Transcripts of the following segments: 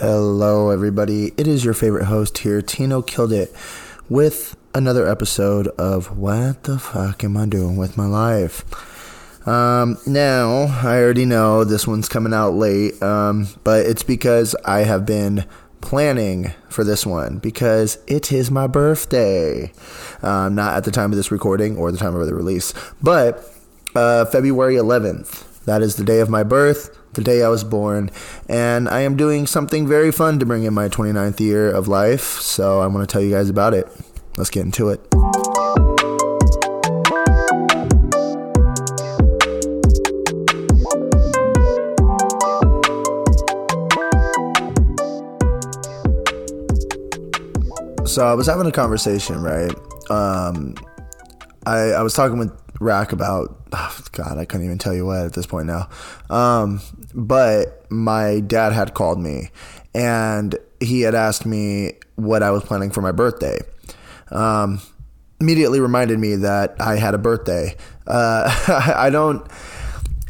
Hello, everybody. It is your favorite host here, Tino Killed It, with another episode of What the Fuck Am I Doing with My Life? Um, now, I already know this one's coming out late, um, but it's because I have been planning for this one because it is my birthday. Um, not at the time of this recording or the time of the release, but uh, February 11th. That is the day of my birth, the day I was born, and I am doing something very fun to bring in my 29th year of life. So I want to tell you guys about it. Let's get into it. So I was having a conversation, right? Um, I I was talking with Rack about oh, God, I couldn't even tell you what at this point now. Um, but my dad had called me, and he had asked me what I was planning for my birthday. Um, immediately reminded me that I had a birthday. Uh, I don't.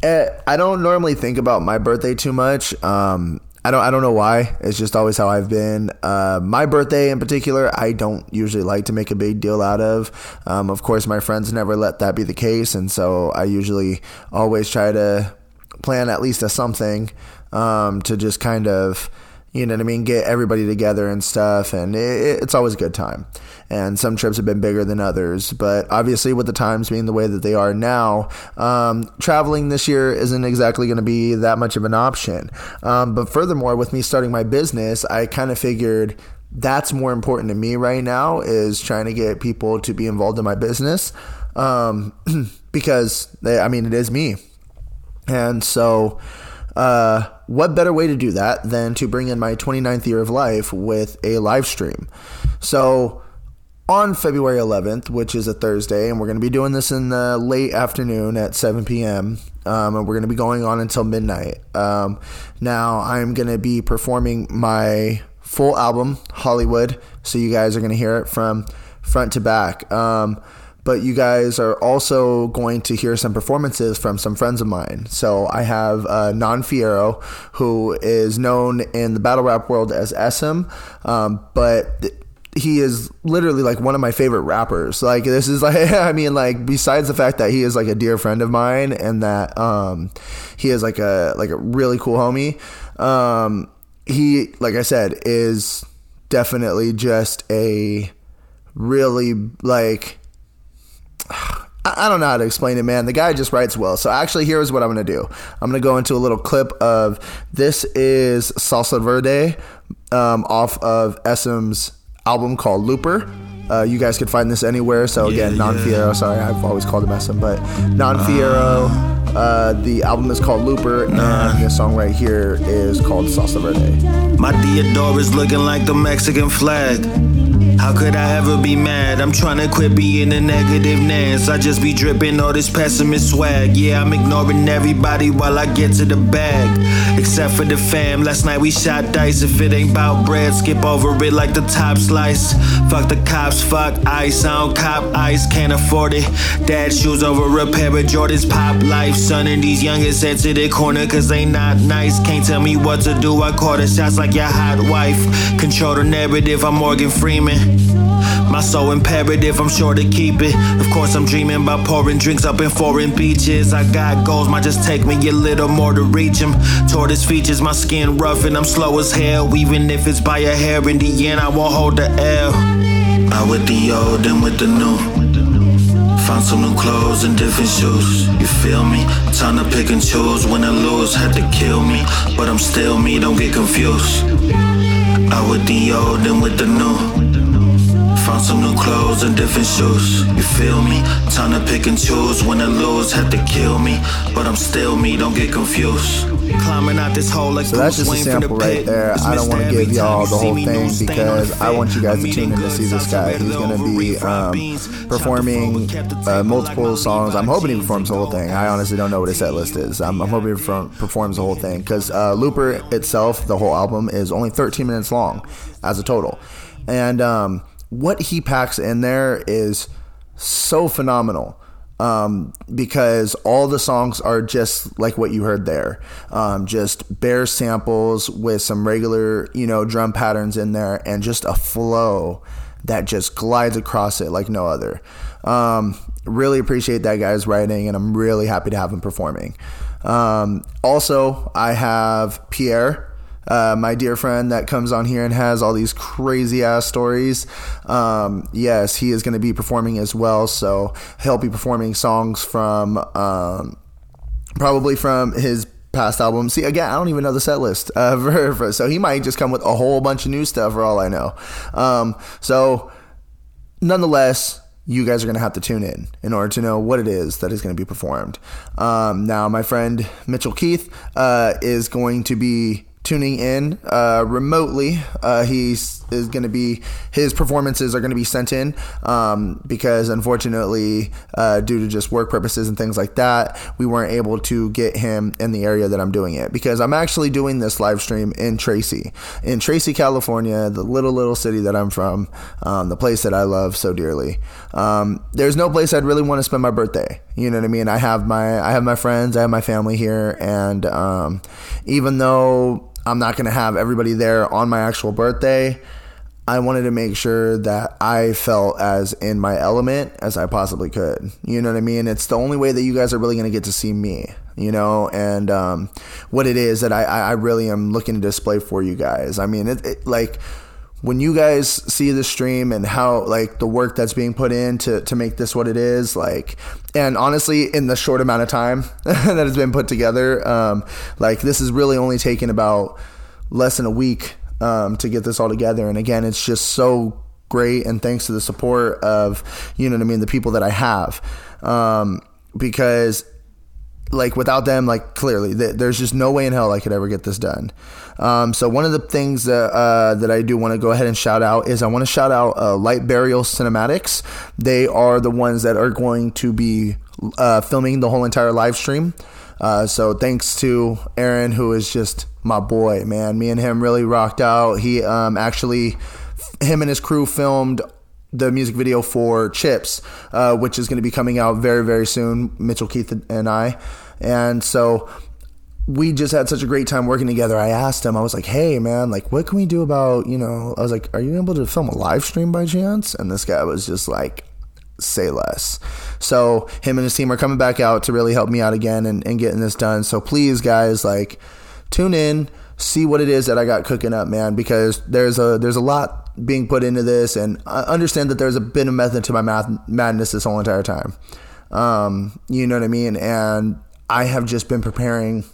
eh, I don't normally think about my birthday too much. Um, I don't. I don't know why. It's just always how I've been. Uh, my birthday in particular, I don't usually like to make a big deal out of. Um, of course, my friends never let that be the case, and so I usually always try to plan at least a something um, to just kind of, you know what I mean, get everybody together and stuff, and it, it's always a good time. And some trips have been bigger than others, but obviously, with the times being the way that they are now, um, traveling this year isn't exactly going to be that much of an option. Um, but furthermore, with me starting my business, I kind of figured that's more important to me right now is trying to get people to be involved in my business um, because they, I mean it is me and so, uh, what better way to do that than to bring in my 29th year of life with a live stream? So, on February 11th, which is a Thursday, and we're going to be doing this in the late afternoon at 7 p.m., um, and we're going to be going on until midnight. Um, now, I'm going to be performing my full album, Hollywood, so you guys are going to hear it from front to back. Um, but you guys are also going to hear some performances from some friends of mine. So I have uh, Nanfiero, who is known in the battle rap world as SM, um, but he is literally like one of my favorite rappers. Like this is like I mean like besides the fact that he is like a dear friend of mine and that um, he is like a like a really cool homie. Um, he like I said is definitely just a really like I don't know how to explain it, man. The guy just writes well. So actually, here's what I'm gonna do. I'm gonna go into a little clip of this is Salsa Verde um, off of SM's album called Looper. Uh, you guys can find this anywhere. So again, Nanfiero. Sorry, I've always called him SM, but Nanfiero. Uh, the album is called Looper, and the song right here is called Salsa Verde. My is looking like the Mexican flag. How could I ever be mad? I'm trying to quit being a negative Nance. I just be dripping all this pessimist swag. Yeah, I'm ignoring everybody while I get to the bag. Except for the fam. Last night we shot dice. If it ain't about bread, skip over it like the top slice. Fuck the cops, fuck ice. I don't cop ice, can't afford it. Dad shoes over a pair of Jordans, pop life. Son and these youngest head to the corner cause they not nice. Can't tell me what to do. I call the shots like your hot wife. Control the narrative, I'm Morgan Freeman. My soul imperative, I'm sure to keep it. Of course, I'm dreaming about pouring drinks up in foreign beaches. I got goals, might just take me a little more to reach them. Tortoise features, my skin rough, and I'm slow as hell. Even if it's by a hair, in the end, I won't hold the L. Out with the old and with the new. Found some new clothes and different shoes. You feel me? Time to pick and choose. When I lose, had to kill me. But I'm still me, don't get confused. Out with the old and with the new. Found some new clothes and different shoes. You feel me? Time to pick and choose. When I lose, had to kill me. But I'm still me, don't get confused. Climbing out this hole like So that's just a the sample right there. I don't want to give y'all the whole thing because I want you guys to tune in to see this guy. He's going to be um, the performing the uh, multiple songs. I'm hoping he performs the whole thing. I honestly don't know what his set list is. I'm, I'm hoping he performs the whole thing because uh, Looper itself, the whole album, is only 13 minutes long as a total. And um, what he packs in there is so phenomenal. um, because all the songs are just like what you heard there, um, just bare samples with some regular, you know, drum patterns in there, and just a flow that just glides across it like no other. Um, really appreciate that guy's writing, and I'm really happy to have him performing. Um, also, I have Pierre. Uh, my dear friend that comes on here and has all these crazy ass stories. Um, yes, he is going to be performing as well. So he'll be performing songs from um, probably from his past albums. See, again, I don't even know the set list. Uh, so he might just come with a whole bunch of new stuff for all I know. Um, so nonetheless, you guys are going to have to tune in in order to know what it is that is going to be performed. Um, now, my friend Mitchell Keith uh, is going to be tuning in uh, remotely. Uh, he's is going to be his performances are going to be sent in um, because unfortunately, uh, due to just work purposes and things like that, we weren't able to get him in the area that I'm doing it because I'm actually doing this live stream in Tracy, in Tracy, California, the little little city that I'm from, um, the place that I love so dearly. Um, there's no place I'd really want to spend my birthday. You know what I mean? I have my I have my friends, I have my family here, and um, even though I'm not going to have everybody there on my actual birthday. I wanted to make sure that I felt as in my element as I possibly could. You know what I mean? It's the only way that you guys are really going to get to see me, you know, and um, what it is that I, I really am looking to display for you guys. I mean, it, it like when you guys see the stream and how like the work that's being put in to, to make this what it is like and honestly in the short amount of time that has been put together um, like this is really only taken about less than a week um, to get this all together. And again it's just so great and thanks to the support of you know what i mean the people that i have. Um, because like without them, like clearly, th- there's just no way in hell I could ever get this done. Um, so one of the things that uh, that I do want to go ahead and shout out is I want to shout out uh, Light Burial Cinematics. They are the ones that are going to be uh, filming the whole entire live stream. Uh, so thanks to Aaron, who is just my boy, man. Me and him really rocked out. He um, actually, him and his crew filmed the music video for Chips, uh, which is going to be coming out very, very soon. Mitchell Keith and I. And so we just had such a great time working together. I asked him, I was like, hey, man, like, what can we do about, you know, I was like, are you able to film a live stream by chance? And this guy was just like, say less. So him and his team are coming back out to really help me out again and, and getting this done. So please, guys, like, tune in, see what it is that I got cooking up, man, because there's a there's a lot being put into this, and I understand that there's a bit of method to my math madness this whole entire time. Um, you know what I mean? And I have just been preparing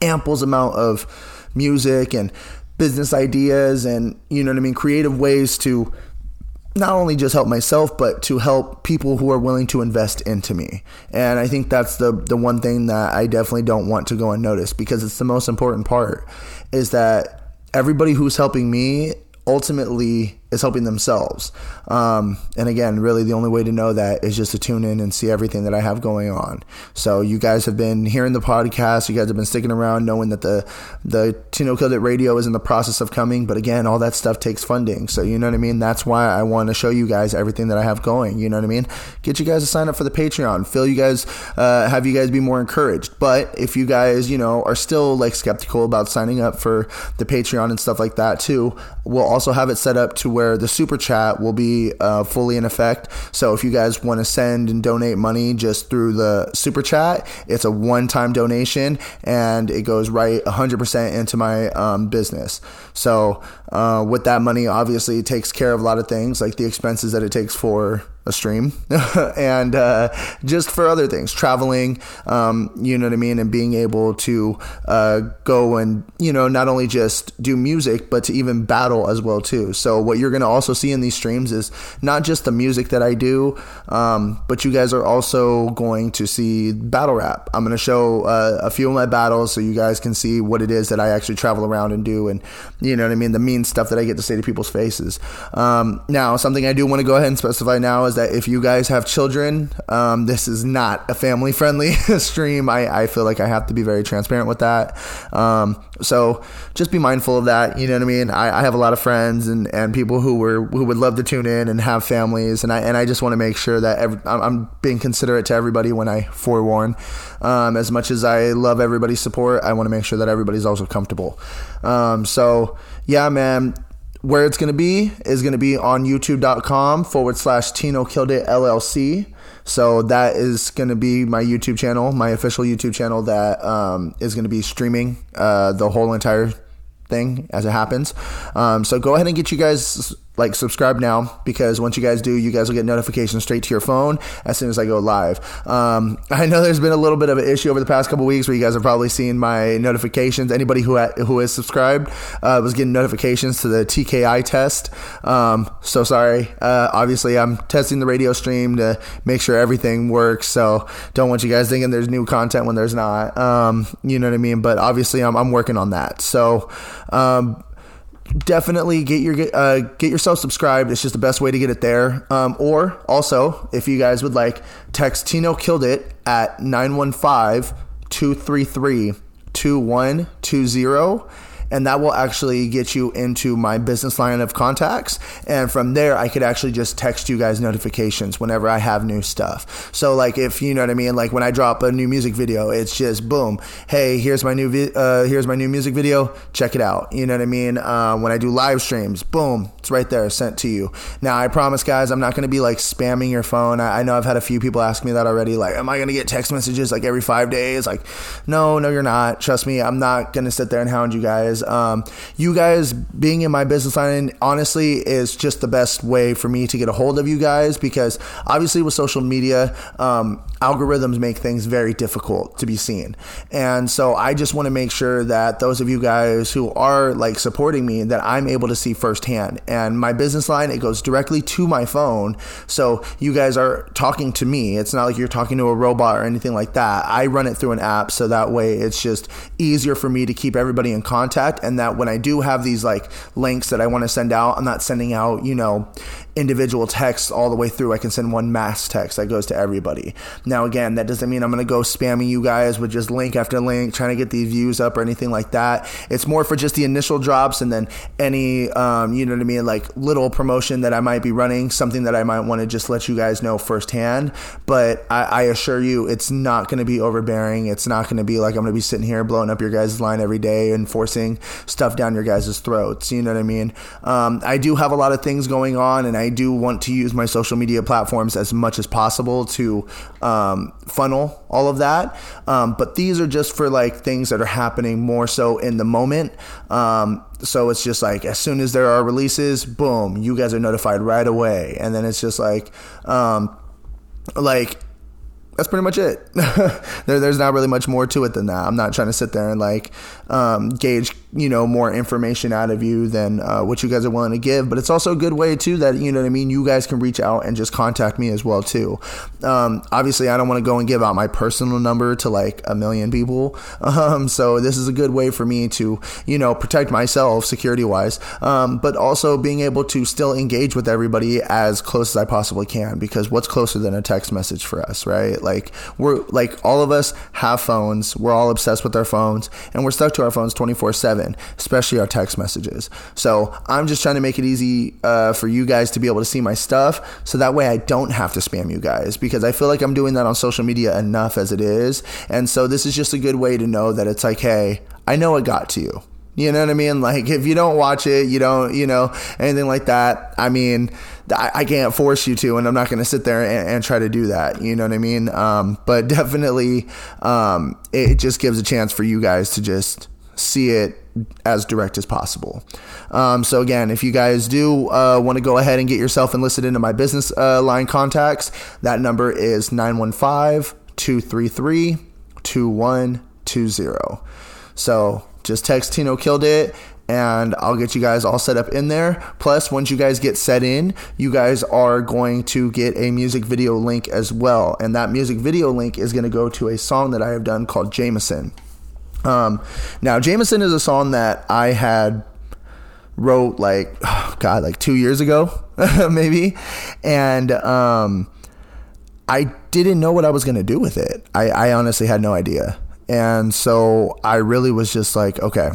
ample amount of music and business ideas and you know what I mean creative ways to not only just help myself but to help people who are willing to invest into me and i think that's the the one thing that i definitely don't want to go unnoticed because it's the most important part is that everybody who's helping me ultimately is helping themselves. Um, and again, really the only way to know that is just to tune in and see everything that I have going on. So you guys have been hearing the podcast. You guys have been sticking around knowing that the, the Tino Killed It radio is in the process of coming. But again, all that stuff takes funding. So you know what I mean? That's why I want to show you guys everything that I have going. You know what I mean? Get you guys to sign up for the Patreon. Feel you guys, uh, have you guys be more encouraged. But if you guys, you know, are still like skeptical about signing up for the Patreon and stuff like that too, we'll also have it set up to where where the super chat will be uh, fully in effect. So if you guys want to send and donate money just through the super chat, it's a one time donation and it goes right 100% into my um, business. So uh, with that money, obviously, it takes care of a lot of things like the expenses that it takes for a stream. And uh, just for other things traveling um, you know what i mean? And being able to uh, go and you know not only just do music but to even battle as well too. So what you're going to also see in these streams is not just the music that i do um, but you guys are also going to see battle rap. I'm going to show uh, a few of my battles so you guys can see what it is that i actually travel around and do and you know what i mean? The mean stuff that i get to say to people's faces um, now something i do want to go ahead and specify now is that if you guys have children, um, this is not a family friendly stream. I, I feel like I have to be very transparent with that. Um, so just be mindful of that. You know what I mean? I, I have a lot of friends and, and people who were who would love to tune in and have families, and I and I just want to make sure that every, I'm being considerate to everybody when I forewarn. Um, as much as I love everybody's support, I want to make sure that everybody's also comfortable. Um, so yeah, man where it's going to be is going to be on youtube.com forward slash Tino Killed It LLC. So that is going to be my YouTube channel, my official YouTube channel that um, is going to be streaming uh, the whole entire thing as it happens. Um, so go ahead and get you guys like subscribe now because once you guys do, you guys will get notifications straight to your phone as soon as I go live. Um, I know there's been a little bit of an issue over the past couple weeks where you guys have probably seen my notifications. Anybody who ha- who is subscribed uh, was getting notifications to the TKI test. Um, so sorry. Uh, obviously, I'm testing the radio stream to make sure everything works. So don't want you guys thinking there's new content when there's not. Um, you know what I mean? But obviously, I'm, I'm working on that. So um, definitely get your uh, get yourself subscribed. It's just the best way to get it there. Um, or also, if you guys would like, text Tino killed it at 915 233 2120 and that will actually get you into my business line of contacts. And from there, I could actually just text you guys notifications whenever I have new stuff. So, like, if you know what I mean, like when I drop a new music video, it's just boom, hey, here's my new vi- uh, here's my new music video, check it out. You know what I mean? Uh, when I do live streams, boom, it's right there, sent to you. Now, I promise, guys, I'm not going to be like spamming your phone. I, I know I've had a few people ask me that already. Like, am I going to get text messages like every five days? Like, no, no, you're not. Trust me, I'm not going to sit there and hound you guys. Um, you guys being in my business line, honestly, is just the best way for me to get a hold of you guys because obviously with social media, um, algorithms make things very difficult to be seen. And so I just want to make sure that those of you guys who are like supporting me that I'm able to see firsthand. And my business line, it goes directly to my phone. So you guys are talking to me. It's not like you're talking to a robot or anything like that. I run it through an app so that way it's just easier for me to keep everybody in contact and that when I do have these like links that I want to send out, I'm not sending out, you know, individual texts all the way through. I can send one mass text that goes to everybody. Now, again, that doesn't mean I'm going to go spamming you guys with just link after link, trying to get these views up or anything like that. It's more for just the initial drops and then any, um, you know what I mean, like little promotion that I might be running, something that I might want to just let you guys know firsthand. But I, I assure you, it's not going to be overbearing. It's not going to be like I'm going to be sitting here blowing up your guys' line every day and forcing stuff down your guys' throats. You know what I mean? Um, I do have a lot of things going on and I do want to use my social media platforms as much as possible to um, funnel all of that. Um, but these are just for like things that are happening more so in the moment. Um, so it's just like as soon as there are releases, boom, you guys are notified right away. And then it's just like, um, like that's pretty much it. there, there's not really much more to it than that. I'm not trying to sit there and like um, gauge, you know, more information out of you than uh, what you guys are willing to give. But it's also a good way too that you know what I mean. You guys can reach out and just contact me as well too. Um, obviously, I don't want to go and give out my personal number to like a million people. Um, so this is a good way for me to you know protect myself security wise, um, but also being able to still engage with everybody as close as I possibly can. Because what's closer than a text message for us, right? Like we're like all of us have phones. We're all obsessed with our phones, and we're stuck to our phones 24 7, especially our text messages. So I'm just trying to make it easy uh, for you guys to be able to see my stuff so that way I don't have to spam you guys because I feel like I'm doing that on social media enough as it is. And so this is just a good way to know that it's like, hey, I know it got to you. You know what I mean? Like if you don't watch it, you don't, you know, anything like that. I mean, I, I can't force you to, and I'm not going to sit there and, and, try to do that. You know what I mean? Um, but definitely, um, it just gives a chance for you guys to just see it as direct as possible. Um, so again, if you guys do uh, want to go ahead and get yourself enlisted into my business uh, line contacts, that number is 915-233-2120. So just text Tino killed it and I'll get you guys all set up in there. Plus, once you guys get set in, you guys are going to get a music video link as well. And that music video link is going to go to a song that I have done called Jameson. Um, now, Jameson is a song that I had wrote like oh God, like two years ago, maybe, and um, I didn't know what I was gonna do with it. I, I honestly had no idea, and so I really was just like, okay,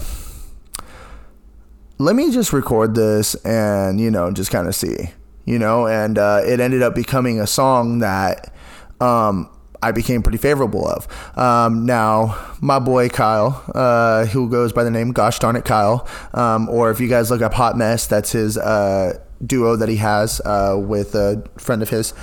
let me just record this and you know just kind of see, you know, and uh, it ended up becoming a song that. Um, I became pretty favorable of. Um, now, my boy Kyle, uh, who goes by the name Gosh Darn It Kyle, um, or if you guys look up Hot Mess, that's his uh, duo that he has uh, with a friend of his.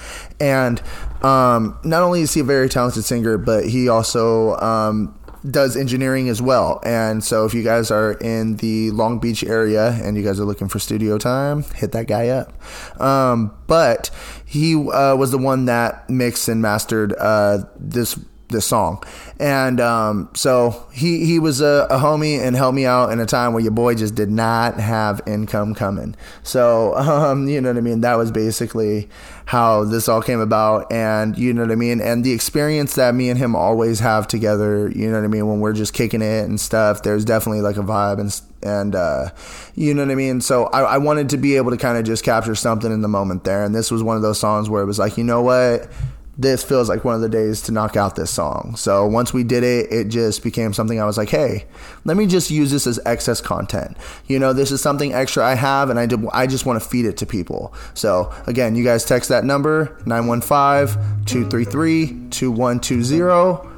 And um, not only is he a very talented singer, but he also um, does engineering as well. And so if you guys are in the Long Beach area and you guys are looking for studio time, hit that guy up. Um, but he uh, was the one that mixed and mastered uh, this this song. And um, so he he was a, a, homie and helped me out in a time where your boy just did not have income coming. So um, you know what I mean. That was basically how this all came about, and you know what I mean. And the experience that me and him always have together. You know what I mean. When we're just kicking it and stuff, there's definitely like a vibe and and uh, you know what I mean. So I, I wanted to be able to kind of just capture something in the moment there, and this was one of those songs where it was like, you know what this feels like one of the days to knock out this song. So once we did it, it just became something I was like, hey, let me just use this as excess content. You know, this is something extra I have, and I, did, I just want to feed it to people. So again, you guys text that number 915 233 2120.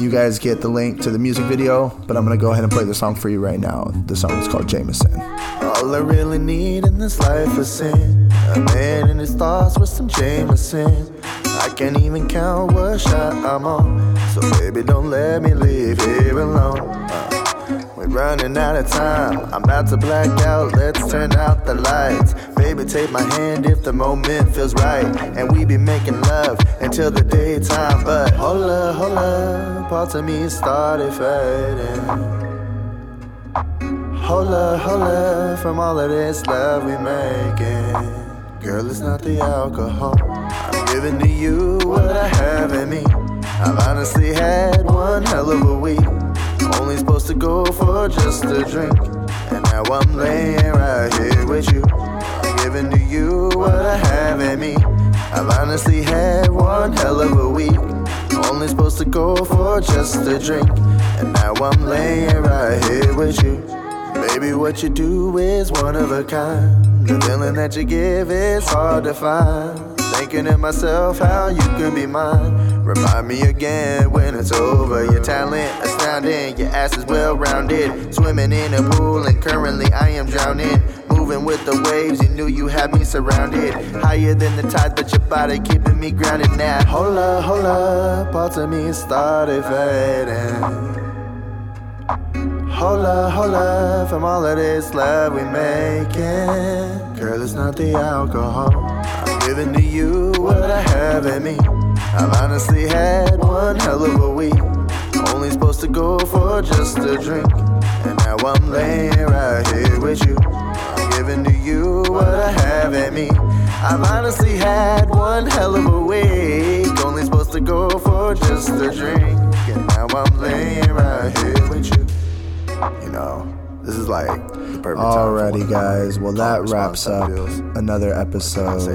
You guys get the link to the music video, but I'm gonna go ahead and play the song for you right now. The song is called Jameson. All I really need in this life is sin. A man in his thoughts with some Jameson. I can't even count what shot I'm on. So baby, don't let me leave here alone. Uh, we're running out of time. I'm about to black out. Let's turn out the lights. Baby, take my hand if the moment feels right. And we be making love until the daytime. But hold up, hold up. Parts of me started fading. Hold up, hold up. From all of this love we making. Girl, it's not the alcohol. Giving to you what I have in me. I've honestly had one hell of a week. Only supposed to go for just a drink. And now I'm laying right here with you. Giving to you what I have in me. I've honestly had one hell of a week. Only supposed to go for just a drink. And now I'm laying right here with you. Baby, what you do is one of a kind. The feeling that you give is hard to find. Thinking to myself how you can be mine. Remind me again when it's over. Your talent astounding, your ass is well rounded. Swimming in a pool, and currently I am drowning. Moving with the waves, you knew you had me surrounded. Higher than the tide, but your body keeping me grounded now. Hold up, hold up, parts of me started fading. Hold up, hold up, from all of this love we making. Girl, it's not the alcohol. Giving to you what I have in me. I've honestly had one hell of a week. Only supposed to go for just a drink. And now I'm laying right here with you. I'm giving to you what I have in me. I've honestly had one hell of a week. Only supposed to go for just a drink. And now I'm laying right here with you. You know, this is like perfect Alrighty, guys. Well, that wraps up another episode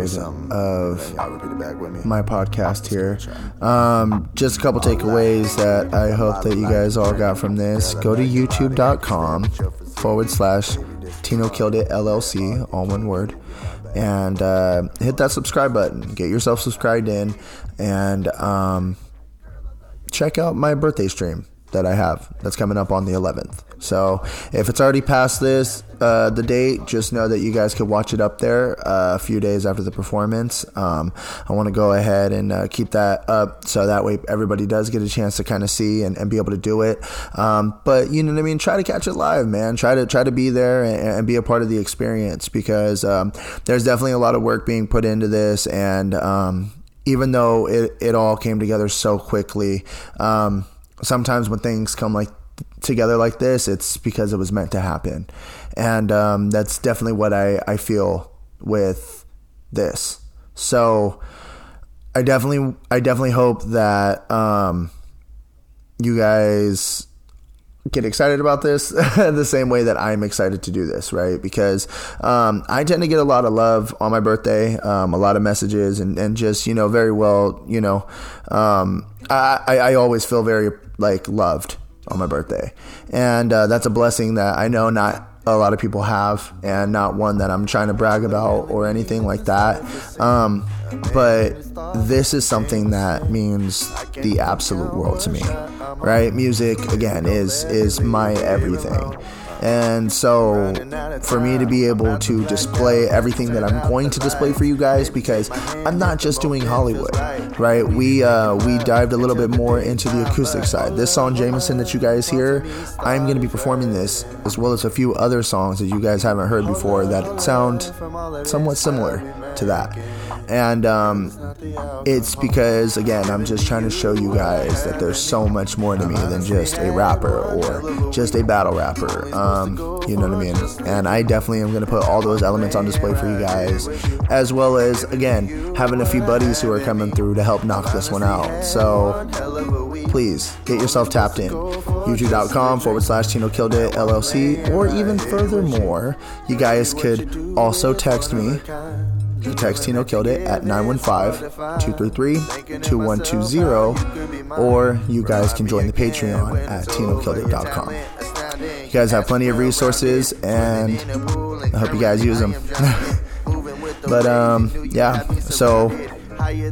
of my podcast here. Um, just a couple takeaways that I hope that you guys all got from this. Go to youtube.com forward slash Tino Killed It LLC, all one word. And uh, hit that subscribe button. Get yourself subscribed in and um, check out my birthday stream that I have that's coming up on the 11th. So if it's already past this, uh, the date, just know that you guys could watch it up there uh, a few days after the performance. Um, I want to go ahead and uh, keep that up so that way everybody does get a chance to kind of see and, and, be able to do it. Um, but you know what I mean? Try to catch it live, man. Try to try to be there and, and be a part of the experience because um, there's definitely a lot of work being put into this and um, even though it, it all came together so quickly, um, sometimes when things come like together like this, it's because it was meant to happen. And um, that's definitely what I, I feel with this. So I definitely I definitely hope that um, you guys get excited about this the same way that I'm excited to do this, right? Because um, I tend to get a lot of love on my birthday, um, a lot of messages, and, and just, you know, very well, you know, um, I, I, I always feel very like loved on my birthday. And uh, that's a blessing that I know not a lot of people have, and not one that I'm trying to brag about or anything like that. Um, but this is something that means the absolute world to me, right? Music again is is my everything. And so, for me to be able to display everything that I'm going to display for you guys, because I'm not just doing Hollywood, right? We uh, we dived a little bit more into the acoustic side. This song Jameson that you guys hear, I'm going to be performing this as well as a few other songs that you guys haven't heard before that sound somewhat similar to that. And um, it's because, again, I'm just trying to show you guys that there's so much more to me than just a rapper or just a battle rapper. Um, Um, you know what I mean? And I definitely am going to put all those elements on display for you guys, as well as, again, having a few buddies who are coming through to help knock this one out. So please get yourself tapped in. YouTube.com forward slash Tino Killed It LLC, or even furthermore, you guys could also text me text Tino Killed It at 915-233-2120 or you guys can join the Patreon at TinoKilledIt.com. You guys have plenty of resources and I hope you guys use them. but um yeah, so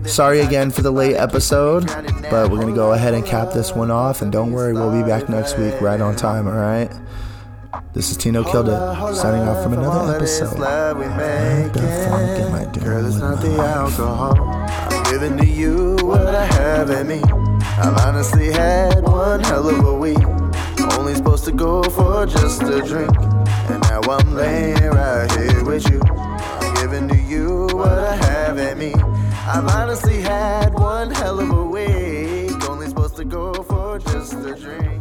sorry again for the late episode, but we're going to go ahead and cap this one off and don't worry, we'll be back next week right on time, all right? This is Tino Killed It, signing off from another episode. Girl, it's not the alcohol. I'm giving to you what I have in me. I've honestly had one hell of a week. Only supposed to go for just a drink. And now I'm laying right here with you. I'm giving to you what I have in me. I've honestly had one hell of a week. Only supposed to go for just a drink.